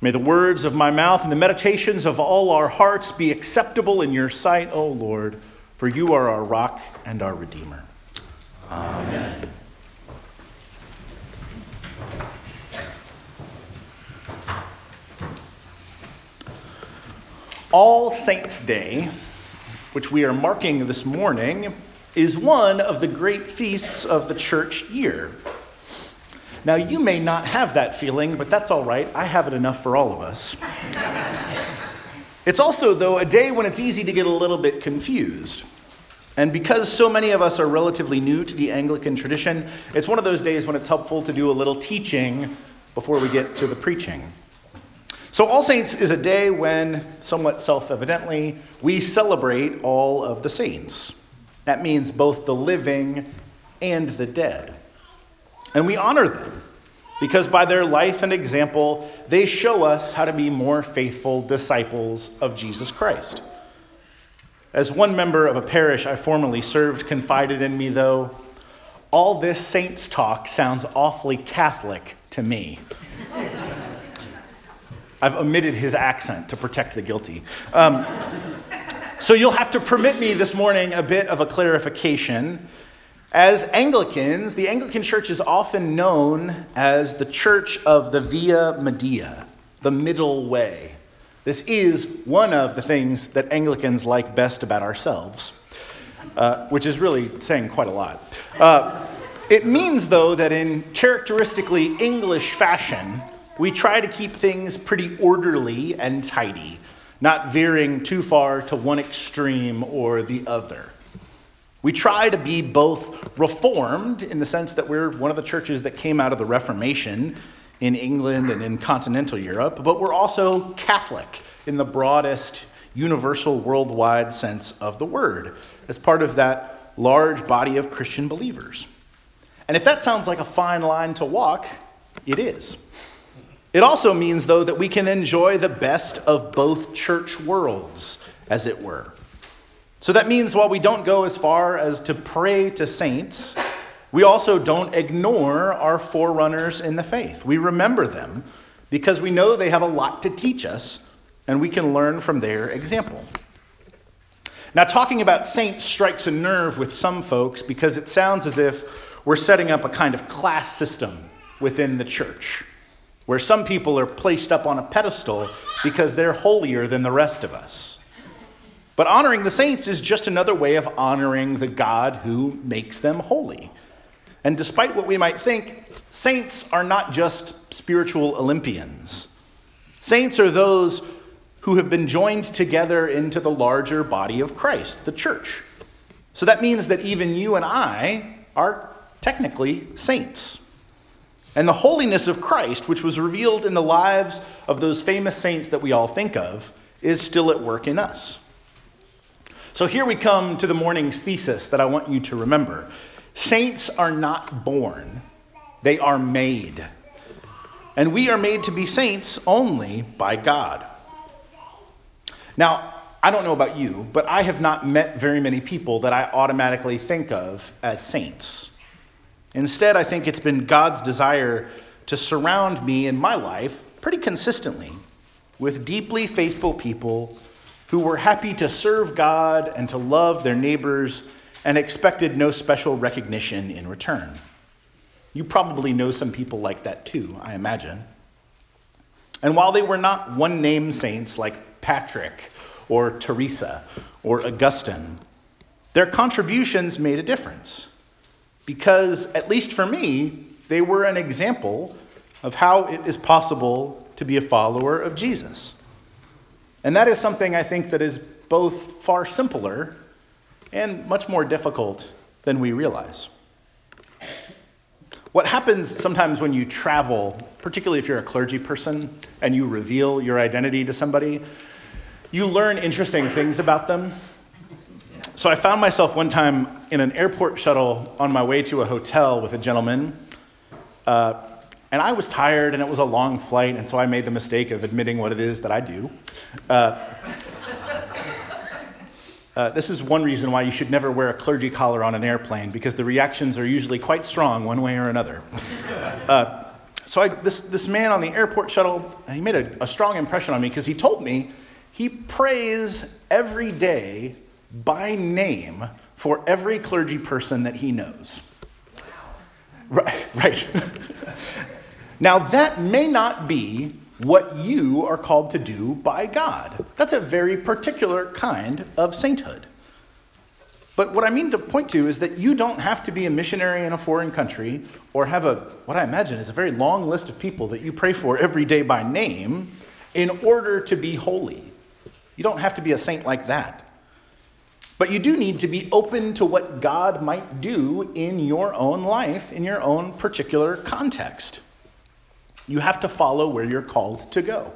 May the words of my mouth and the meditations of all our hearts be acceptable in your sight, O Lord, for you are our rock and our Redeemer. Amen. All Saints' Day, which we are marking this morning, is one of the great feasts of the church year. Now, you may not have that feeling, but that's all right. I have it enough for all of us. it's also, though, a day when it's easy to get a little bit confused. And because so many of us are relatively new to the Anglican tradition, it's one of those days when it's helpful to do a little teaching before we get to the preaching. So, All Saints is a day when, somewhat self evidently, we celebrate all of the saints. That means both the living and the dead. And we honor them because by their life and example, they show us how to be more faithful disciples of Jesus Christ. As one member of a parish I formerly served confided in me, though, all this saints talk sounds awfully Catholic to me. I've omitted his accent to protect the guilty. Um, so you'll have to permit me this morning a bit of a clarification as Anglicans, the Anglican Church is often known as the Church of the Via Media, the middle way. This is one of the things that Anglicans like best about ourselves, uh, which is really saying quite a lot. Uh, it means, though, that in characteristically English fashion, we try to keep things pretty orderly and tidy, not veering too far to one extreme or the other. We try to be both reformed in the sense that we're one of the churches that came out of the Reformation in England and in continental Europe, but we're also Catholic in the broadest, universal, worldwide sense of the word, as part of that large body of Christian believers. And if that sounds like a fine line to walk, it is. It also means, though, that we can enjoy the best of both church worlds, as it were. So that means while we don't go as far as to pray to saints, we also don't ignore our forerunners in the faith. We remember them because we know they have a lot to teach us and we can learn from their example. Now, talking about saints strikes a nerve with some folks because it sounds as if we're setting up a kind of class system within the church where some people are placed up on a pedestal because they're holier than the rest of us. But honoring the saints is just another way of honoring the God who makes them holy. And despite what we might think, saints are not just spiritual Olympians. Saints are those who have been joined together into the larger body of Christ, the church. So that means that even you and I are technically saints. And the holiness of Christ, which was revealed in the lives of those famous saints that we all think of, is still at work in us. So here we come to the morning's thesis that I want you to remember. Saints are not born, they are made. And we are made to be saints only by God. Now, I don't know about you, but I have not met very many people that I automatically think of as saints. Instead, I think it's been God's desire to surround me in my life pretty consistently with deeply faithful people who were happy to serve God and to love their neighbors and expected no special recognition in return. You probably know some people like that too, I imagine. And while they were not one name saints like Patrick or Teresa or Augustine, their contributions made a difference. Because, at least for me, they were an example of how it is possible to be a follower of Jesus. And that is something I think that is both far simpler and much more difficult than we realize. What happens sometimes when you travel, particularly if you're a clergy person and you reveal your identity to somebody, you learn interesting things about them. So I found myself one time in an airport shuttle on my way to a hotel with a gentleman. Uh, and I was tired and it was a long flight, and so I made the mistake of admitting what it is that I do. Uh, uh, this is one reason why you should never wear a clergy collar on an airplane because the reactions are usually quite strong one way or another. Uh, so I, this, this man on the airport shuttle, he made a, a strong impression on me because he told me he prays every day by name for every clergy person that he knows. Right, right. Now, that may not be what you are called to do by God. That's a very particular kind of sainthood. But what I mean to point to is that you don't have to be a missionary in a foreign country or have a, what I imagine is a very long list of people that you pray for every day by name in order to be holy. You don't have to be a saint like that. But you do need to be open to what God might do in your own life, in your own particular context. You have to follow where you're called to go.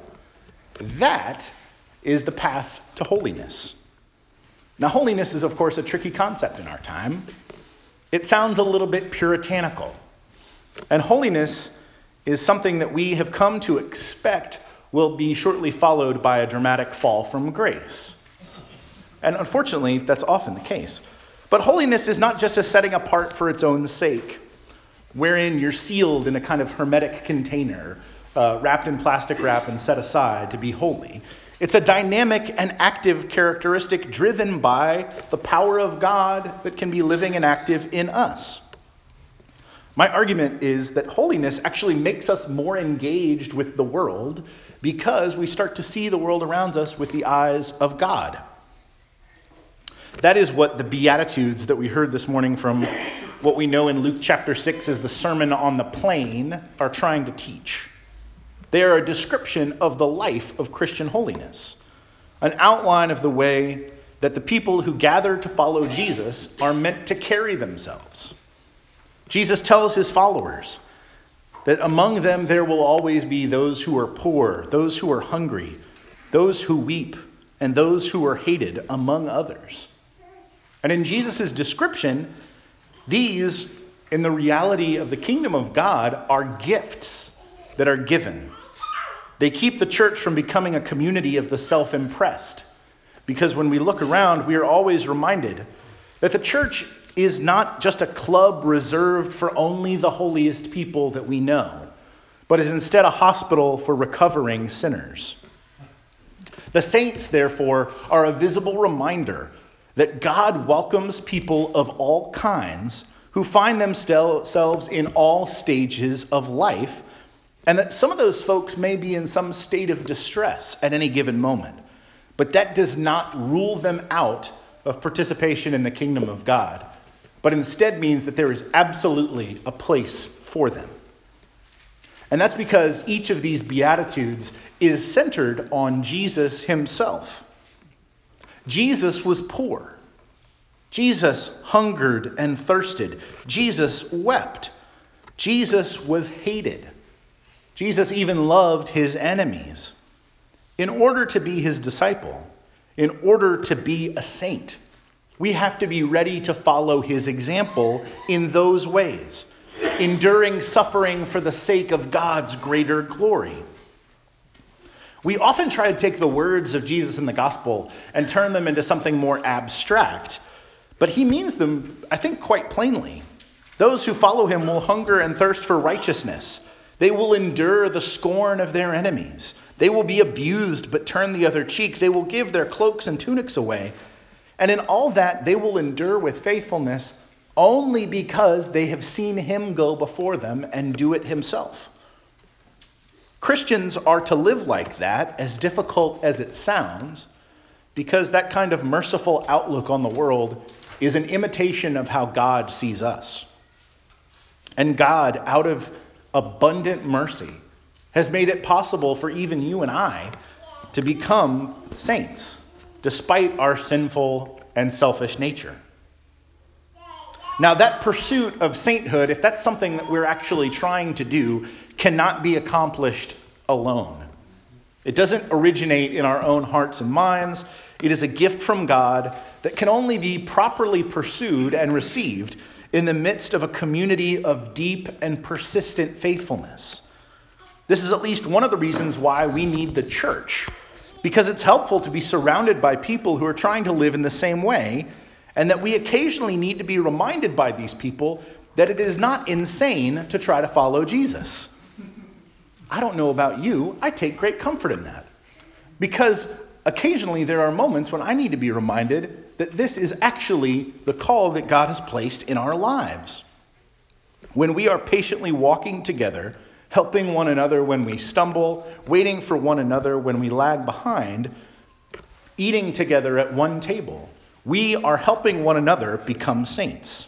That is the path to holiness. Now, holiness is, of course, a tricky concept in our time. It sounds a little bit puritanical. And holiness is something that we have come to expect will be shortly followed by a dramatic fall from grace. And unfortunately, that's often the case. But holiness is not just a setting apart for its own sake, wherein you're sealed in a kind of hermetic container, uh, wrapped in plastic wrap and set aside to be holy. It's a dynamic and active characteristic driven by the power of God that can be living and active in us. My argument is that holiness actually makes us more engaged with the world because we start to see the world around us with the eyes of God. That is what the Beatitudes that we heard this morning from what we know in Luke chapter 6 as the Sermon on the Plain are trying to teach. They are a description of the life of Christian holiness, an outline of the way that the people who gather to follow Jesus are meant to carry themselves. Jesus tells his followers that among them there will always be those who are poor, those who are hungry, those who weep, and those who are hated, among others. And in Jesus' description, these, in the reality of the kingdom of God, are gifts that are given. They keep the church from becoming a community of the self impressed. Because when we look around, we are always reminded that the church is not just a club reserved for only the holiest people that we know, but is instead a hospital for recovering sinners. The saints, therefore, are a visible reminder that God welcomes people of all kinds who find themselves in all stages of life, and that some of those folks may be in some state of distress at any given moment. But that does not rule them out of participation in the kingdom of God, but instead means that there is absolutely a place for them. And that's because each of these Beatitudes is centered on Jesus himself. Jesus was poor. Jesus hungered and thirsted. Jesus wept. Jesus was hated. Jesus even loved his enemies. In order to be his disciple, in order to be a saint, we have to be ready to follow his example in those ways, enduring suffering for the sake of God's greater glory. We often try to take the words of Jesus in the gospel and turn them into something more abstract, but he means them, I think, quite plainly. Those who follow him will hunger and thirst for righteousness. They will endure the scorn of their enemies. They will be abused but turn the other cheek. They will give their cloaks and tunics away. And in all that, they will endure with faithfulness only because they have seen him go before them and do it himself. Christians are to live like that, as difficult as it sounds, because that kind of merciful outlook on the world is an imitation of how God sees us. And God, out of abundant mercy, has made it possible for even you and I to become saints, despite our sinful and selfish nature. Now, that pursuit of sainthood, if that's something that we're actually trying to do, cannot be accomplished alone. It doesn't originate in our own hearts and minds. It is a gift from God that can only be properly pursued and received in the midst of a community of deep and persistent faithfulness. This is at least one of the reasons why we need the church, because it's helpful to be surrounded by people who are trying to live in the same way, and that we occasionally need to be reminded by these people that it is not insane to try to follow Jesus. I don't know about you, I take great comfort in that. Because occasionally there are moments when I need to be reminded that this is actually the call that God has placed in our lives. When we are patiently walking together, helping one another when we stumble, waiting for one another when we lag behind, eating together at one table, we are helping one another become saints.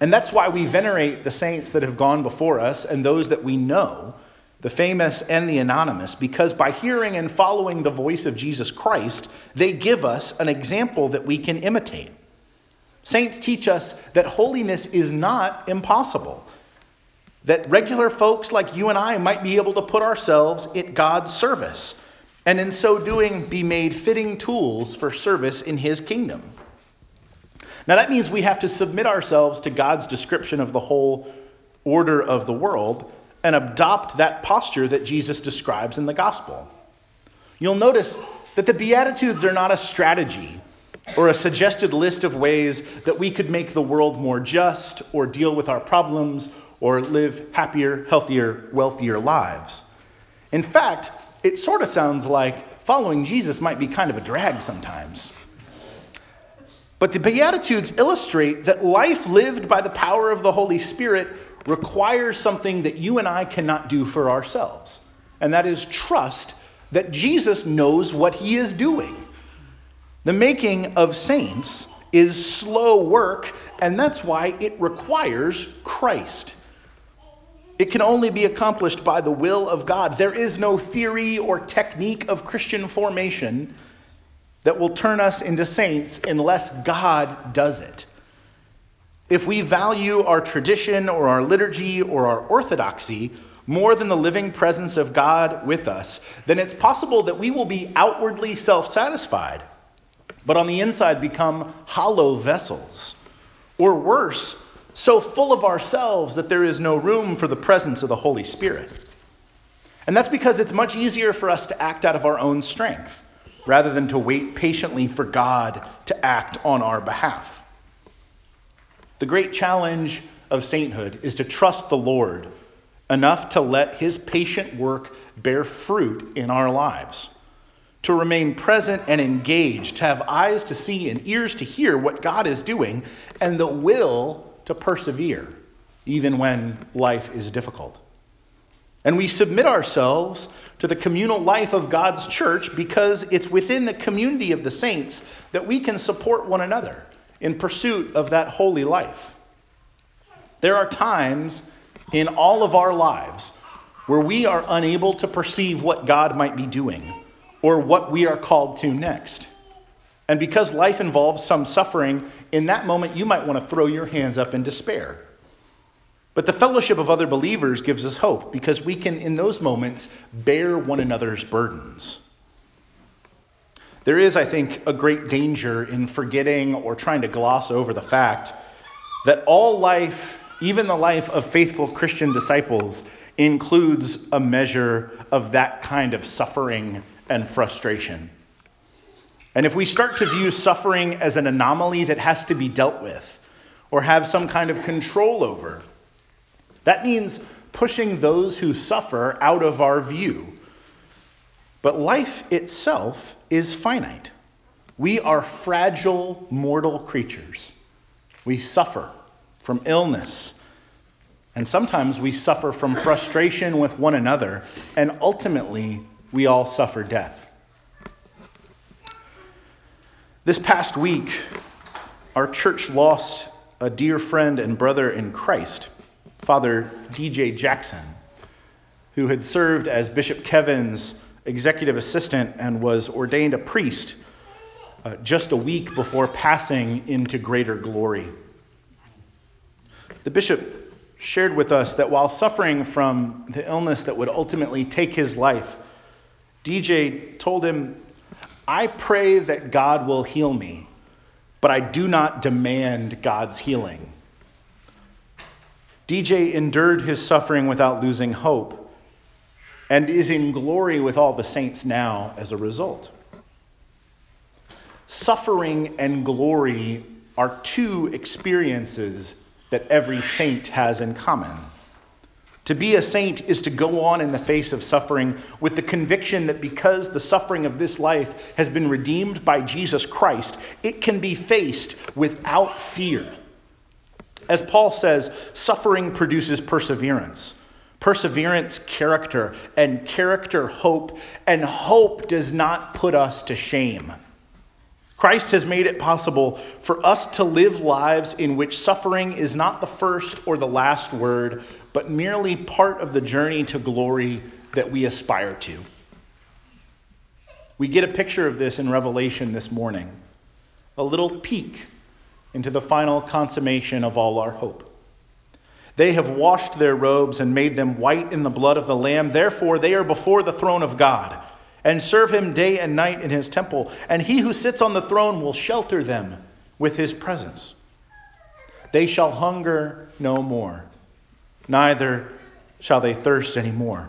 And that's why we venerate the saints that have gone before us and those that we know, the famous and the anonymous, because by hearing and following the voice of Jesus Christ, they give us an example that we can imitate. Saints teach us that holiness is not impossible, that regular folks like you and I might be able to put ourselves at God's service, and in so doing, be made fitting tools for service in His kingdom. Now, that means we have to submit ourselves to God's description of the whole order of the world and adopt that posture that Jesus describes in the gospel. You'll notice that the Beatitudes are not a strategy or a suggested list of ways that we could make the world more just or deal with our problems or live happier, healthier, wealthier lives. In fact, it sort of sounds like following Jesus might be kind of a drag sometimes. But the Beatitudes illustrate that life lived by the power of the Holy Spirit requires something that you and I cannot do for ourselves, and that is trust that Jesus knows what he is doing. The making of saints is slow work, and that's why it requires Christ. It can only be accomplished by the will of God. There is no theory or technique of Christian formation that will turn us into saints unless God does it. If we value our tradition or our liturgy or our orthodoxy more than the living presence of God with us, then it's possible that we will be outwardly self satisfied, but on the inside become hollow vessels. Or worse, so full of ourselves that there is no room for the presence of the Holy Spirit. And that's because it's much easier for us to act out of our own strength rather than to wait patiently for God to act on our behalf. The great challenge of sainthood is to trust the Lord enough to let his patient work bear fruit in our lives, to remain present and engaged, to have eyes to see and ears to hear what God is doing, and the will to persevere, even when life is difficult. And we submit ourselves to the communal life of God's church because it's within the community of the saints that we can support one another in pursuit of that holy life. There are times in all of our lives where we are unable to perceive what God might be doing or what we are called to next. And because life involves some suffering, in that moment you might want to throw your hands up in despair. But the fellowship of other believers gives us hope because we can, in those moments, bear one another's burdens. There is, I think, a great danger in forgetting or trying to gloss over the fact that all life, even the life of faithful Christian disciples, includes a measure of that kind of suffering and frustration. And if we start to view suffering as an anomaly that has to be dealt with or have some kind of control over, that means pushing those who suffer out of our view. But life itself is finite. We are fragile, mortal creatures. We suffer from illness, and sometimes we suffer from frustration with one another, and ultimately, we all suffer death. This past week, our church lost a dear friend and brother in Christ. Father D.J. Jackson, who had served as Bishop Kevin's executive assistant and was ordained a priest uh, just a week before passing into greater glory. The bishop shared with us that while suffering from the illness that would ultimately take his life, DJ told him, I pray that God will heal me, but I do not demand God's healing. DJ endured his suffering without losing hope and is in glory with all the saints now as a result. Suffering and glory are two experiences that every saint has in common. To be a saint is to go on in the face of suffering with the conviction that because the suffering of this life has been redeemed by Jesus Christ, it can be faced without fear. As Paul says, suffering produces perseverance. Perseverance, character, and character, hope, and hope does not put us to shame. Christ has made it possible for us to live lives in which suffering is not the first or the last word, but merely part of the journey to glory that we aspire to. We get a picture of this in Revelation this morning, a little peek into the final consummation of all our hope. They have washed their robes and made them white in the blood of the Lamb. Therefore, they are before the throne of God and serve him day and night in his temple, and he who sits on the throne will shelter them with his presence. They shall hunger no more, neither shall they thirst any more.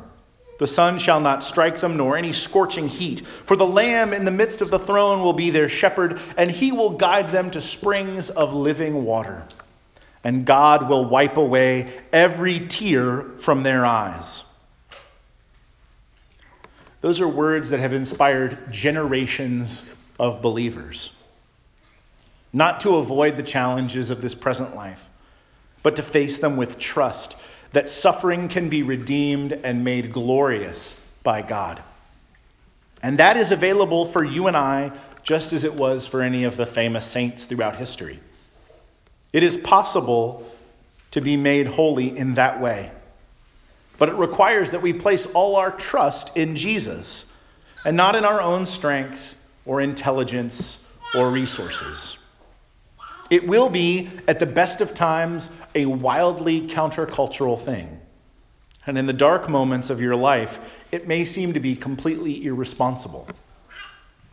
The sun shall not strike them, nor any scorching heat. For the Lamb in the midst of the throne will be their shepherd, and he will guide them to springs of living water. And God will wipe away every tear from their eyes. Those are words that have inspired generations of believers. Not to avoid the challenges of this present life, but to face them with trust that suffering can be redeemed and made glorious by God. And that is available for you and I just as it was for any of the famous saints throughout history. It is possible to be made holy in that way. But it requires that we place all our trust in Jesus and not in our own strength or intelligence or resources. It will be, at the best of times, a wildly countercultural thing. And in the dark moments of your life, it may seem to be completely irresponsible.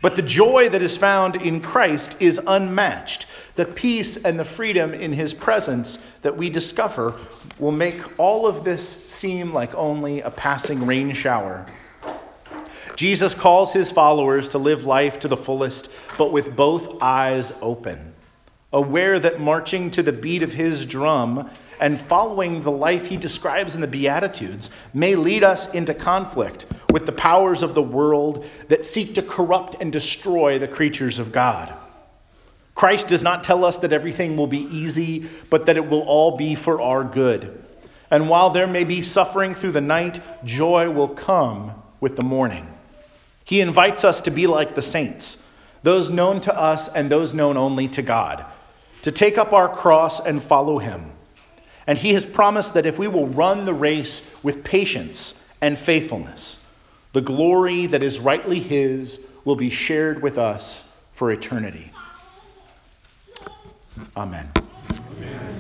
But the joy that is found in Christ is unmatched. The peace and the freedom in his presence that we discover will make all of this seem like only a passing rain shower. Jesus calls his followers to live life to the fullest, but with both eyes open, aware that marching to the beat of his drum and following the life he describes in the Beatitudes may lead us into conflict with the powers of the world that seek to corrupt and destroy the creatures of God. Christ does not tell us that everything will be easy, but that it will all be for our good. And while there may be suffering through the night, joy will come with the morning. He invites us to be like the saints, those known to us and those known only to God, to take up our cross and follow him and he has promised that if we will run the race with patience and faithfulness, the glory that is rightly his will be shared with us for eternity. Amen. Amen.